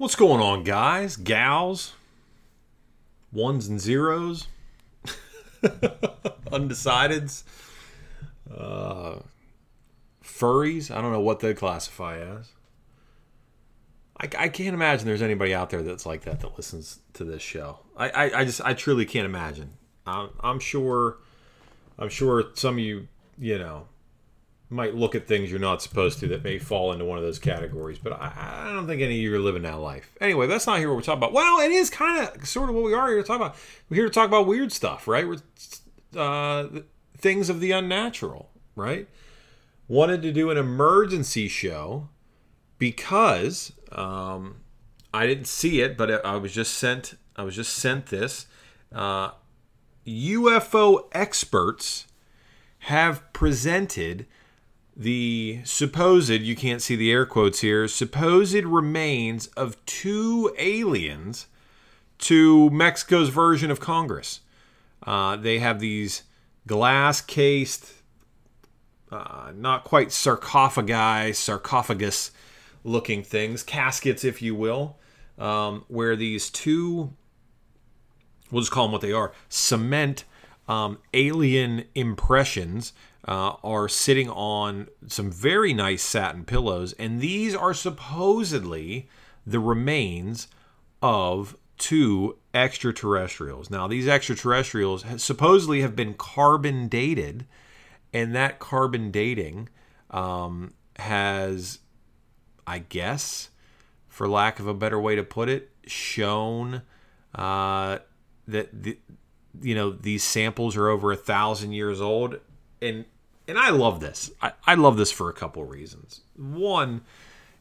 What's going on, guys, gals, ones and zeros, undecideds, uh, furries? I don't know what they classify as. I, I can't imagine there's anybody out there that's like that that listens to this show. I, I, I just I truly can't imagine. I'm, I'm sure I'm sure some of you you know might look at things you're not supposed to that may fall into one of those categories. But I, I don't think any of you are living that life. Anyway, that's not here what we're talking about. Well, it is kind of sort of what we are here to talk about. We're here to talk about weird stuff, right? We're uh, things of the unnatural, right? Wanted to do an emergency show because um, I didn't see it, but I was just sent. I was just sent this. Uh, UFO experts have presented the supposed, you can't see the air quotes here, supposed remains of two aliens to Mexico's version of Congress. Uh, they have these glass cased, uh, not quite sarcophagi, sarcophagus looking things, caskets, if you will, um, where these two, we'll just call them what they are, cement um, alien impressions uh, are sitting on some very nice satin pillows, and these are supposedly the remains of two extraterrestrials. Now, these extraterrestrials supposedly have been carbon dated, and that carbon dating um, has, I guess, for lack of a better way to put it, shown uh, that the, you know these samples are over a thousand years old and and I love this. I, I love this for a couple reasons. One,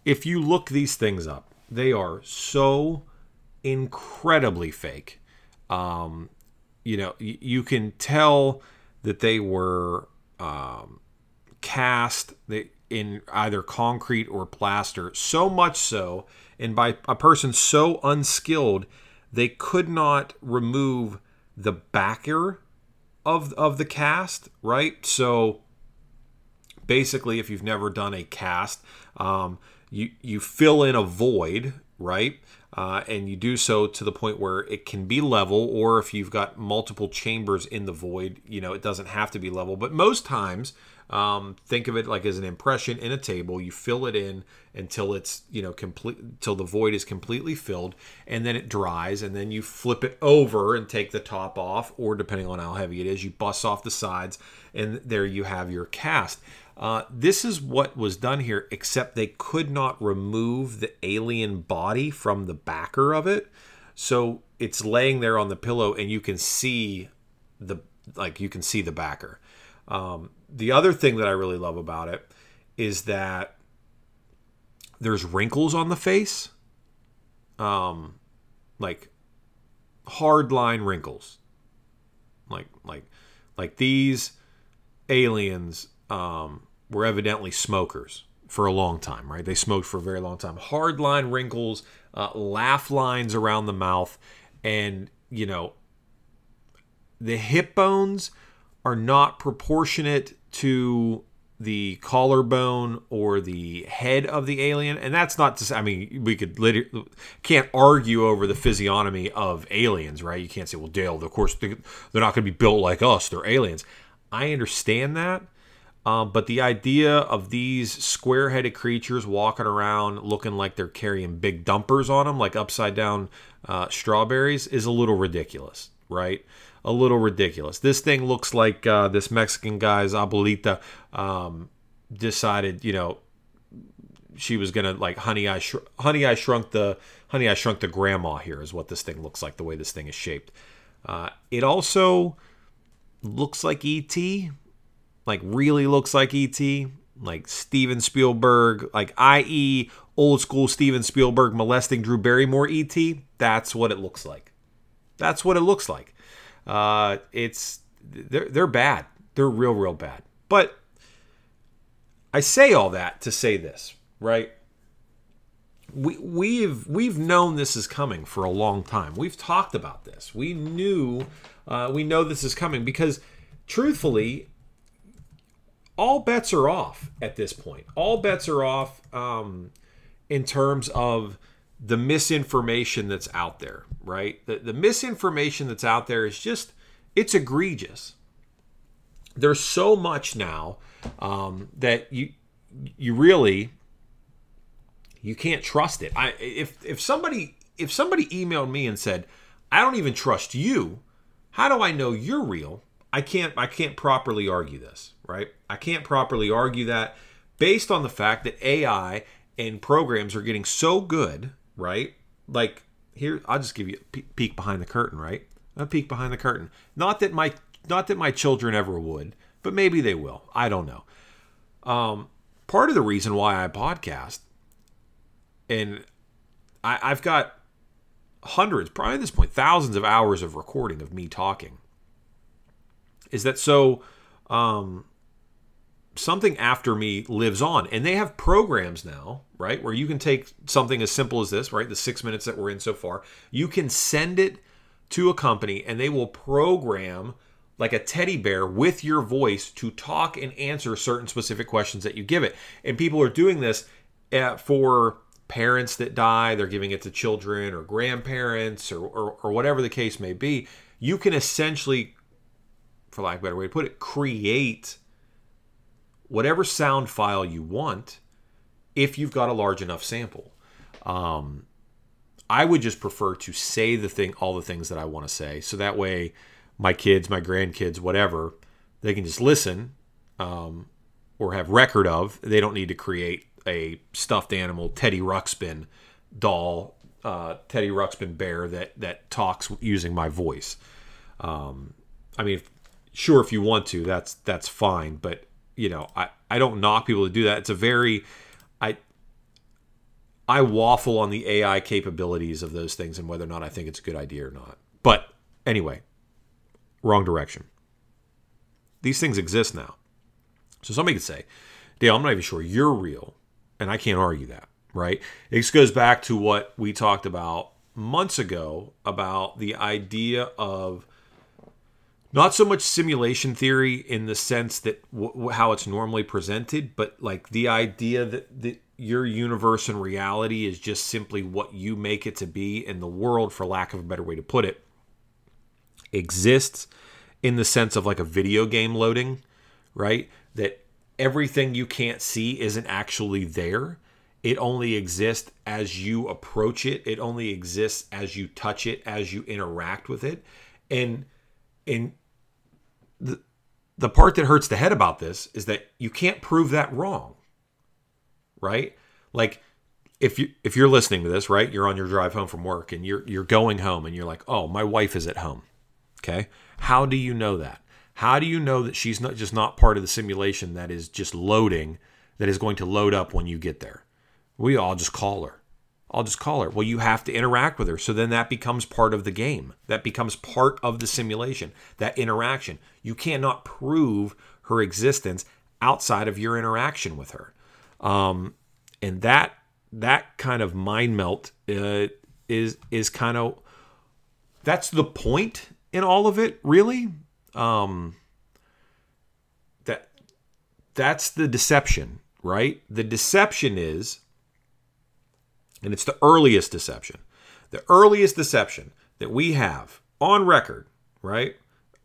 if you look these things up, they are so incredibly fake. Um, you know, y- you can tell that they were um, cast in either concrete or plaster, so much so, and by a person so unskilled, they could not remove the backer of of the cast, right? So basically, if you've never done a cast, um, you you fill in a void, right? Uh, and you do so to the point where it can be level, or if you've got multiple chambers in the void, you know it doesn't have to be level. But most times, um, think of it like as an impression in a table. You fill it in until it's you know complete, until the void is completely filled, and then it dries, and then you flip it over and take the top off, or depending on how heavy it is, you bust off the sides, and there you have your cast. Uh, this is what was done here, except they could not remove the alien body from the backer of it. So it's laying there on the pillow, and you can see the like you can see the backer. Um, the other thing that I really love about it is that there's wrinkles on the face, um, like hard line wrinkles, like like like these aliens um, were evidently smokers for a long time, right? They smoked for a very long time. Hard line wrinkles, uh, laugh lines around the mouth, and you know, the hip bones are not proportionate to the collarbone or the head of the alien. And that's not to say i mean we could literally can't argue over the physiognomy of aliens right? You can't say well dale of course they're not going to be built like us they're aliens. I understand that um, but the idea of these square headed creatures walking around looking like they're carrying big dumpers on them, like upside down uh, strawberries, is a little ridiculous, right? A little ridiculous. This thing looks like uh, this Mexican guy's abuelita um, decided, you know, she was gonna like honey I sh- honey I shrunk the honey I shrunk the grandma here is what this thing looks like the way this thing is shaped. Uh, it also looks like ET like really looks like ET, like Steven Spielberg, like i.e. old school Steven Spielberg molesting Drew Barrymore ET, that's what it looks like. That's what it looks like. Uh, it's they're they're bad. They're real real bad. But I say all that to say this, right? We we've we've known this is coming for a long time. We've talked about this. We knew uh, we know this is coming because truthfully all bets are off at this point. All bets are off um, in terms of the misinformation that's out there, right? The, the misinformation that's out there is just, it's egregious. There's so much now um, that you you really you can't trust it. I if if somebody if somebody emailed me and said, "I don't even trust you. How do I know you're real?" I can't I can't properly argue this, right? I can't properly argue that based on the fact that AI and programs are getting so good, right? Like here, I'll just give you a peek behind the curtain, right? A peek behind the curtain. Not that my not that my children ever would, but maybe they will. I don't know. Um, part of the reason why I podcast, and I, I've got hundreds, probably at this point, thousands of hours of recording of me talking, is that so um, something after me lives on. And they have programs now, right, where you can take something as simple as this, right, the six minutes that we're in so far, you can send it to a company and they will program like a teddy bear with your voice to talk and answer certain specific questions that you give it. And people are doing this uh, for parents that die, they're giving it to children or grandparents or, or, or whatever the case may be. You can essentially, for lack of a better way to put it, create whatever sound file you want if you've got a large enough sample. Um, I would just prefer to say the thing, all the things that I want to say, so that way my kids, my grandkids, whatever, they can just listen um, or have record of. They don't need to create a stuffed animal Teddy Ruxpin doll, uh, Teddy Ruxpin bear that that talks using my voice. Um, I mean, sure, if you want to, that's that's fine. But you know, I I don't knock people to do that. It's a very I waffle on the AI capabilities of those things and whether or not I think it's a good idea or not. But anyway, wrong direction. These things exist now. So somebody could say, Dale, I'm not even sure you're real. And I can't argue that, right? It goes back to what we talked about months ago about the idea of not so much simulation theory in the sense that w- how it's normally presented, but like the idea that, that your universe and reality is just simply what you make it to be, and the world, for lack of a better way to put it, exists in the sense of like a video game loading, right? That everything you can't see isn't actually there. It only exists as you approach it. It only exists as you touch it, as you interact with it. And and the the part that hurts the head about this is that you can't prove that wrong. Right? Like if you if you're listening to this, right? You're on your drive home from work and you're you're going home and you're like, "Oh, my wife is at home." Okay. How do you know that? How do you know that she's not just not part of the simulation that is just loading, that is going to load up when you get there? We all just call her. I'll just call her. Well, you have to interact with her. So then that becomes part of the game. That becomes part of the simulation, that interaction. You cannot prove her existence outside of your interaction with her. Um, and that that kind of mind melt uh, is is kind of that's the point in all of it, really. Um, that that's the deception, right? The deception is, and it's the earliest deception, the earliest deception that we have on record, right?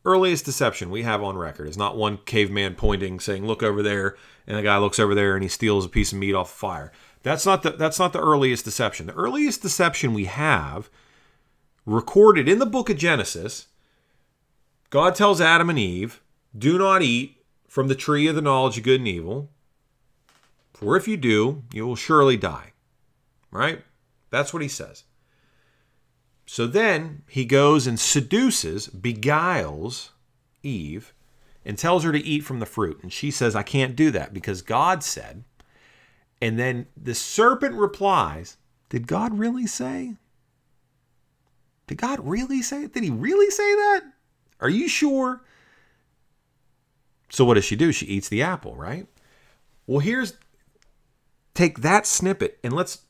Earliest deception we have on record is not one caveman pointing, saying, "Look over there," and the guy looks over there and he steals a piece of meat off the fire. That's not the that's not the earliest deception. The earliest deception we have recorded in the book of Genesis God tells Adam and Eve, Do not eat from the tree of the knowledge of good and evil, for if you do, you will surely die. Right? That's what he says. So then he goes and seduces, beguiles Eve, and tells her to eat from the fruit. And she says, I can't do that because God said. And then the serpent replies, Did God really say? Did God really say? Did he really say that? Are you sure? So what does she do? She eats the apple, right? Well, here's take that snippet and let's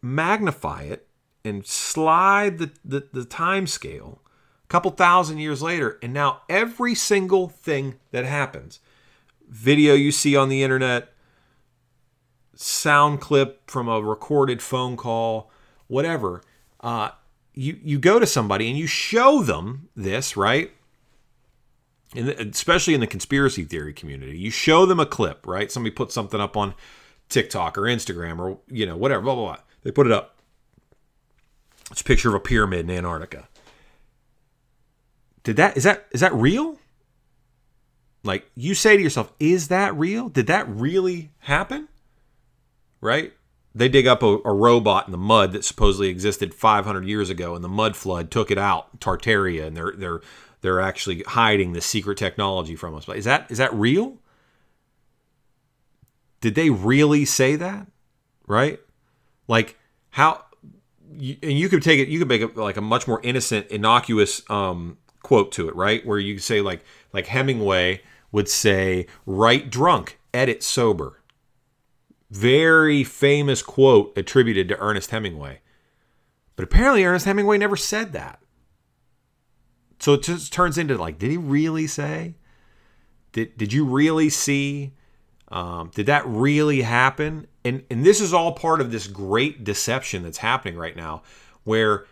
magnify it and slide the, the, the time scale a couple thousand years later, and now every single thing that happens video you see on the internet, sound clip from a recorded phone call, whatever. Uh, you you go to somebody and you show them this, right? The, especially in the conspiracy theory community, you show them a clip, right? Somebody puts something up on TikTok or Instagram or you know whatever, blah blah blah. They put it up. It's a picture of a pyramid in Antarctica. Did that is that is that real? Like you say to yourself, is that real? Did that really happen? Right? They dig up a, a, robot in the mud that supposedly existed 500 years ago, and the mud flood took it out, Tartaria, and they're they're they're actually hiding the secret technology from us. But is that is that real? Did they really say that? Right? Like how? You, and you could take it. You could make it like a much more innocent, innocuous um, quote to it, right? Where you say like like Hemingway would say, "Write drunk, edit sober." Very famous quote attributed to Ernest Hemingway. But apparently, Ernest Hemingway never said that. So it just turns into like, did he really say? Did, did you really see? Um, did that really happen? And, and this is all part of this great deception that's happening right now, where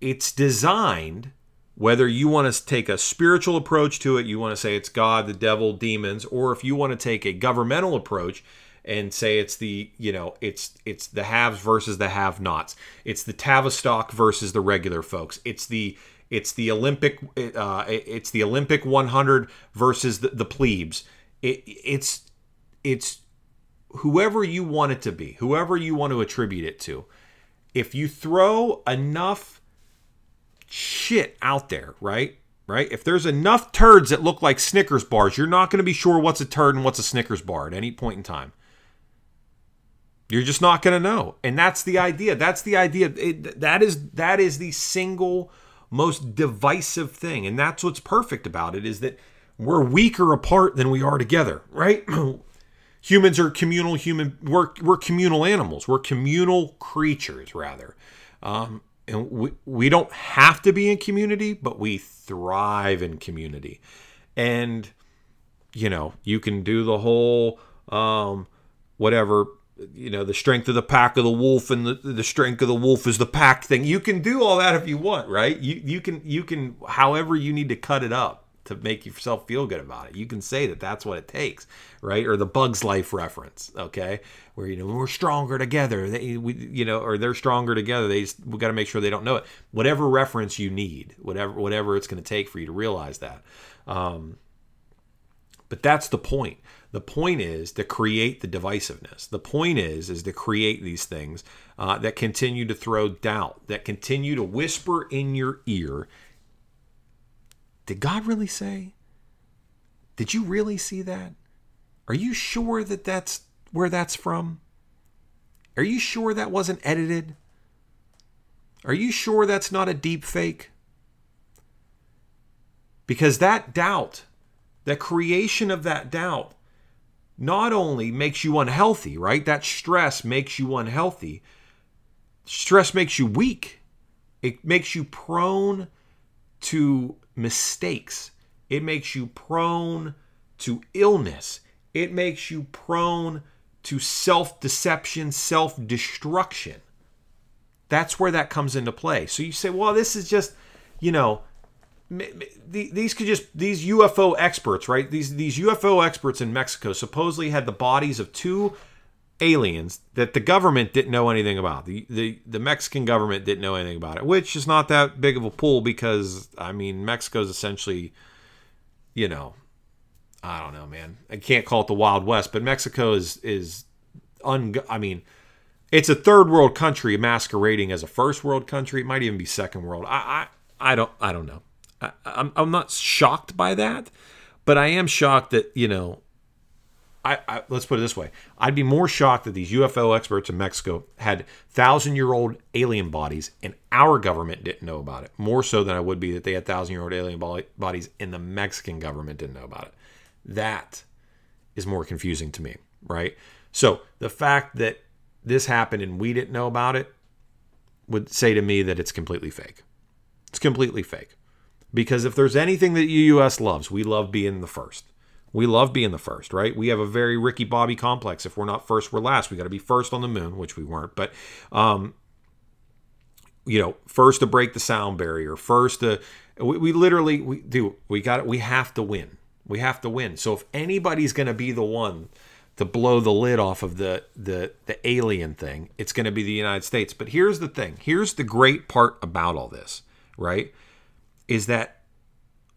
it's designed, whether you want to take a spiritual approach to it, you want to say it's God, the devil, demons, or if you want to take a governmental approach and say it's the you know it's it's the haves versus the have nots it's the tavistock versus the regular folks. It's the it's the olympic uh, it's the olympic 100 versus the, the plebes. It, it's it's whoever you want it to be whoever you want to attribute it to if you throw enough shit out there right right if there's enough turds that look like snickers bars you're not going to be sure what's a turd and what's a snickers bar at any point in time you're just not going to know. And that's the idea. That's the idea. It, that is that is the single most divisive thing. And that's what's perfect about it is that we're weaker apart than we are together, right? Humans are communal human we're we're communal animals. We're communal creatures rather. Um, and we, we don't have to be in community, but we thrive in community. And you know, you can do the whole um, whatever you know the strength of the pack of the wolf and the, the strength of the wolf is the pack thing you can do all that if you want right you you can you can however you need to cut it up to make yourself feel good about it. You can say that that's what it takes right? Or the bugs life reference okay? Where you know we're stronger together. They we, you know or they're stronger together. They just, we got to make sure they don't know it. Whatever reference you need whatever whatever it's going to take for you to realize that. Um, but that's the point. The point is to create the divisiveness. The point is is to create these things uh, that continue to throw doubt, that continue to whisper in your ear. Did God really say? Did you really see that? Are you sure that that's where that's from? Are you sure that wasn't edited? Are you sure that's not a deep fake? Because that doubt, the creation of that doubt, not only makes you unhealthy, right? That stress makes you unhealthy. Stress makes you weak. It makes you prone to mistakes. It makes you prone to illness. It makes you prone to self deception, self destruction. That's where that comes into play. So you say, well, this is just, you know, these could just these UFO experts, right? These these UFO experts in Mexico supposedly had the bodies of two aliens that the government didn't know anything about. The the the Mexican government didn't know anything about it, which is not that big of a pull because I mean Mexico's essentially, you know, I don't know, man. I can't call it the Wild West, but Mexico is is un. I mean, it's a third world country masquerading as a first world country. It might even be second world. I I I don't I don't know. I, I'm I'm not shocked by that, but I am shocked that you know. I, I, let's put it this way: I'd be more shocked that these UFO experts in Mexico had thousand-year-old alien bodies, and our government didn't know about it. More so than I would be that they had thousand-year-old alien bodies, and the Mexican government didn't know about it. That is more confusing to me, right? So the fact that this happened and we didn't know about it would say to me that it's completely fake. It's completely fake. Because if there's anything that the U.S. loves, we love being the first. We love being the first, right? We have a very Ricky Bobby complex. If we're not first, we're last. We got to be first on the moon, which we weren't. But um, you know, first to break the sound barrier, first to we, we literally we do we got it. We have to win. We have to win. So if anybody's going to be the one to blow the lid off of the the the alien thing, it's going to be the United States. But here's the thing. Here's the great part about all this, right? Is that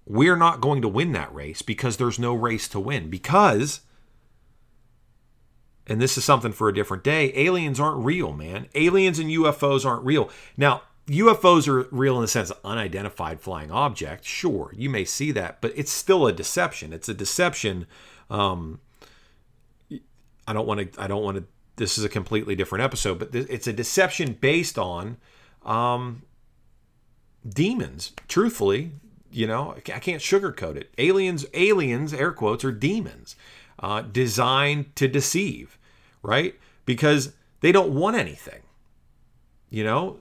we're not going to win that race because there's no race to win because and this is something for a different day. Aliens aren't real, man. Aliens and UFOs aren't real. Now, UFOs are real in the sense of unidentified flying object. Sure, you may see that, but it's still a deception. It's a deception. Um, I don't want to. I don't want to. This is a completely different episode, but it's a deception based on um, demons. Truthfully, you know, I can't sugarcoat it. Aliens, aliens, air quotes, are demons uh, designed to deceive, right? Because they don't want anything. You know,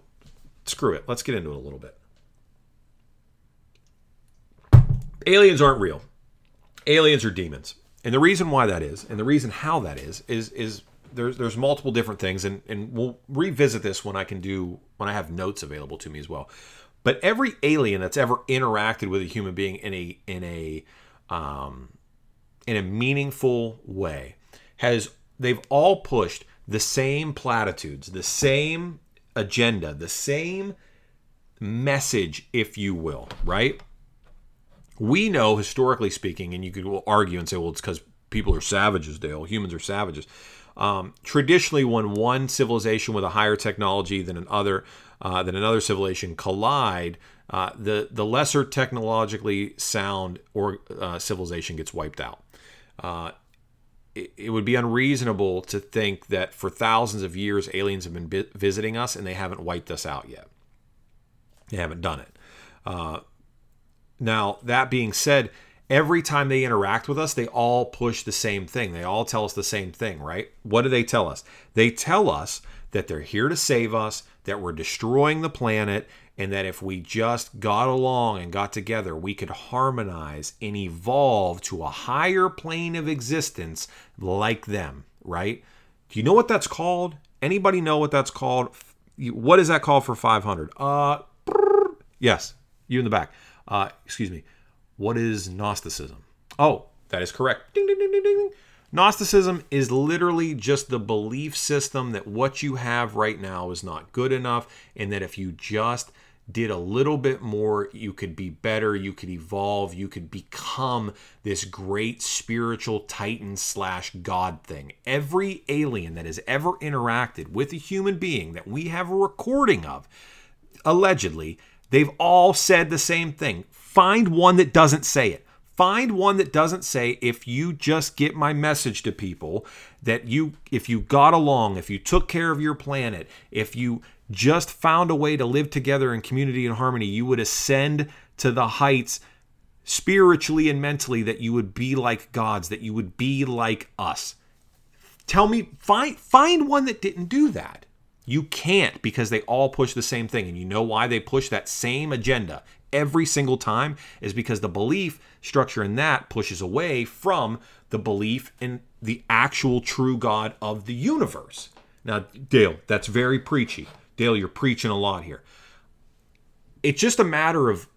screw it. Let's get into it a little bit. Aliens aren't real. Aliens are demons. And the reason why that is, and the reason how that is, is is there's there's multiple different things, and, and we'll revisit this when I can do when I have notes available to me as well. But every alien that's ever interacted with a human being in a in a um, in a meaningful way has they've all pushed the same platitudes, the same agenda, the same message, if you will, right? We know, historically speaking, and you could argue and say, well, it's because people are savages, Dale. Humans are savages. Um, traditionally, when one civilization with a higher technology than another uh, than another civilization collide, uh, the the lesser technologically sound or uh, civilization gets wiped out. Uh, it, it, would be unreasonable to think that for thousands of years aliens have been bi- visiting us and they haven't wiped us out yet. They haven't done it. Uh, now that being said, every time they interact with us, they all push the same thing. They all tell us the same thing, right? What do they tell us? They tell us that they're here to save us, that we're destroying the planet, and that if we just got along and got together, we could harmonize and evolve to a higher plane of existence like them, right? Do you know what that's called? Anybody know what that's called? What is that called for 500? Uh, yes, you in the back. Uh, excuse me. What is Gnosticism? Oh, that is correct. Ding, ding, ding, ding, ding. Gnosticism is literally just the belief system that what you have right now is not good enough, and that if you just did a little bit more, you could be better, you could evolve, you could become this great spiritual titan slash god thing. Every alien that has ever interacted with a human being that we have a recording of, allegedly, they've all said the same thing. Find one that doesn't say it. Find one that doesn't say if you just get my message to people that you if you got along, if you took care of your planet, if you just found a way to live together in community and harmony, you would ascend to the heights spiritually and mentally that you would be like gods, that you would be like us. Tell me find find one that didn't do that. You can't because they all push the same thing and you know why they push that same agenda every single time is because the belief structure in that pushes away from the belief in the actual true God of the universe. Now, Dale, that's very preachy. Dale, you're preaching a lot here. It's just a matter of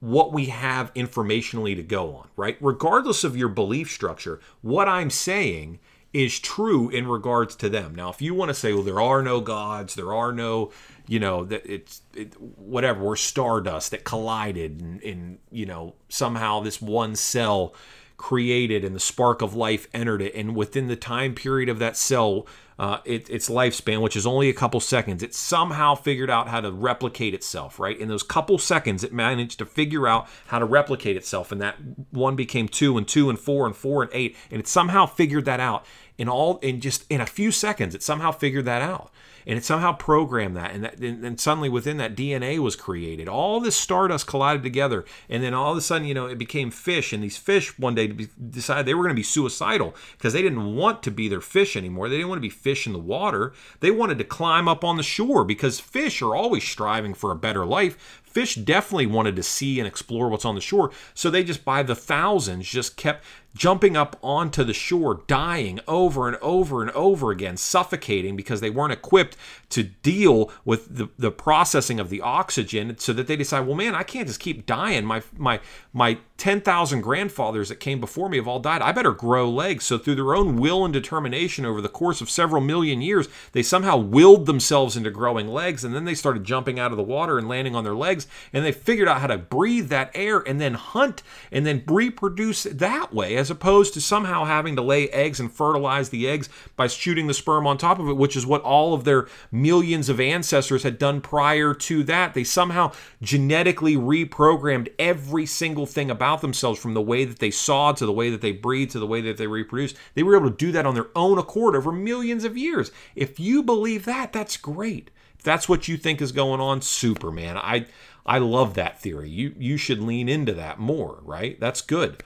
what we have informationally to go on, right? Regardless of your belief structure, what I'm saying is true in regards to them. Now, if you want to say, well, there are no gods, there are no, you know, that it's it, whatever, we're stardust that collided, and, and you know, somehow this one cell created and the spark of life entered it, and within the time period of that cell, uh, it, its lifespan, which is only a couple seconds, it somehow figured out how to replicate itself, right? In those couple seconds, it managed to figure out how to replicate itself. And that one became two, and two, and four, and four, and eight. And it somehow figured that out. In all, in just in a few seconds, it somehow figured that out. And it somehow programmed that. And that and, suddenly within that dna was created. All this stardust collided together. And then all of a sudden you know it became fish. And these fish one day decided they were going to be suicidal because they didn't want to be their fish anymore. They didn't want to be fish in the water. They wanted to climb up on the shore because fish are always striving for a better life fish definitely wanted to see and explore what's on the shore. So they just by the thousands just kept jumping up onto the shore, dying over and over and over again, suffocating because they weren't equipped to deal with the, the processing of the oxygen. So that they decide, well, man, I can't just keep dying. My my my ten thousand grandfathers that came before me have all died. I better grow legs. So through their own will and determination over the course of several million years, they somehow willed themselves into growing legs, and then they started jumping out of the water and landing on their legs, and they figured out how to breathe that air and then hunt and then reproduce that way as opposed to somehow having to lay eggs and fertilize the eggs by shooting the sperm on top of it, which is what all of their millions of ancestors had done prior to that. They somehow genetically reprogrammed every single thing about themselves from the way that they saw to the way that they breathe to the way that they reproduce. They were able to do that on their own accord over millions of years. If you believe that, that's great. That's what you think is going on, Superman. I I love that theory. You you should lean into that more, right? That's good.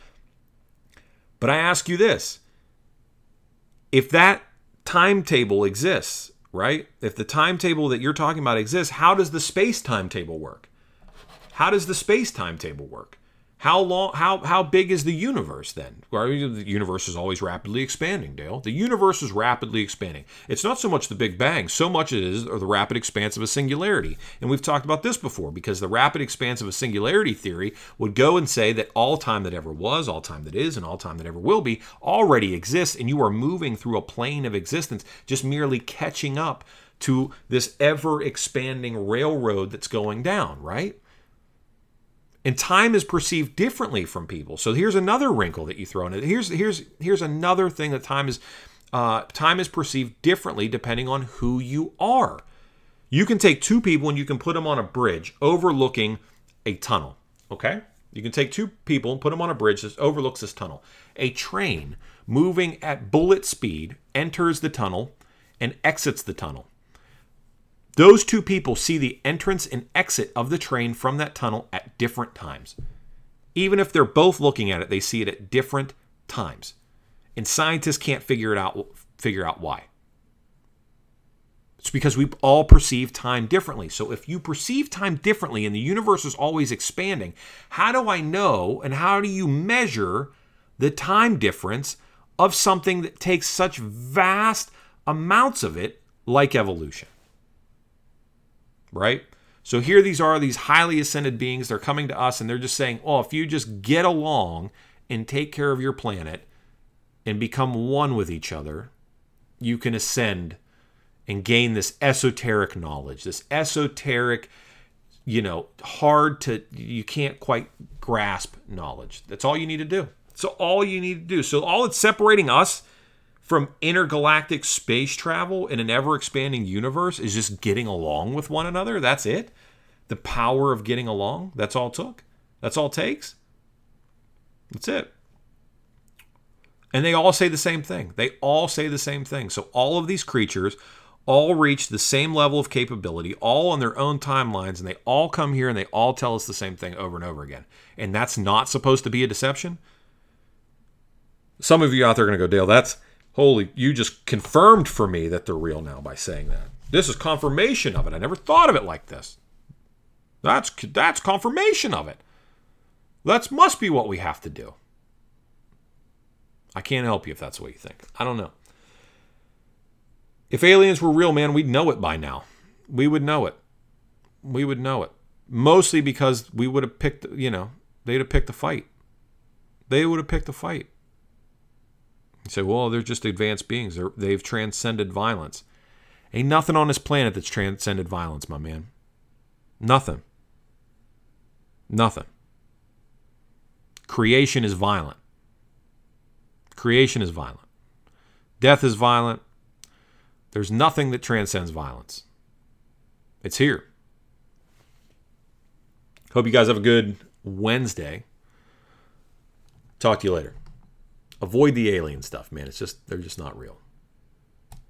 But I ask you this if that timetable exists, right? If the timetable that you're talking about exists, how does the space timetable work? How does the space timetable work? How long? How how big is the universe then? Well, the universe is always rapidly expanding, Dale. The universe is rapidly expanding. It's not so much the Big Bang, so much it is or the rapid expanse of a singularity. And we've talked about this before because the rapid expanse of a singularity theory would go and say that all time that ever was, all time that is, and all time that ever will be already exists, and you are moving through a plane of existence, just merely catching up to this ever expanding railroad that's going down, right? And time is perceived differently from people. So here's another wrinkle that you throw in it. Here's here's here's another thing that time is uh, time is perceived differently depending on who you are. You can take two people and you can put them on a bridge overlooking a tunnel. Okay, you can take two people and put them on a bridge that overlooks this tunnel. A train moving at bullet speed enters the tunnel and exits the tunnel. Those two people see the entrance and exit of the train from that tunnel at different times. Even if they're both looking at it, they see it at different times. And scientists can't figure it out figure out why. It's because we all perceive time differently. So if you perceive time differently and the universe is always expanding, how do I know and how do you measure the time difference of something that takes such vast amounts of it like evolution? Right? So here these are these highly ascended beings. They're coming to us and they're just saying, oh, if you just get along and take care of your planet and become one with each other, you can ascend and gain this esoteric knowledge, this esoteric, you know, hard to, you can't quite grasp knowledge. That's all you need to do. So all you need to do. So all it's separating us from intergalactic space travel in an ever expanding universe is just getting along with one another. That's it. The power of getting along. That's all it took. That's all it takes. That's it. And they all say the same thing. They all say the same thing. So all of these creatures all reach the same level of capability, all on their own timelines, and they all come here and they all tell us the same thing over and over again. And that's not supposed to be a deception. Some of you out there are going to go, Dale, that's Holy, you just confirmed for me that they're real now by saying that. This is confirmation of it. I never thought of it like this. That's that's confirmation of it. That must be what we have to do. I can't help you if that's what you think. I don't know. If aliens were real, man, we'd know it by now. We would know it. We would know it. Mostly because we would have picked, you know, they'd have picked a fight. They would have picked a fight. You say, well, they're just advanced beings. They're, they've transcended violence. Ain't nothing on this planet that's transcended violence, my man. Nothing. Nothing. Creation is violent. Creation is violent. Death is violent. There's nothing that transcends violence. It's here. Hope you guys have a good Wednesday. Talk to you later avoid the alien stuff, man. It's just they're just not real.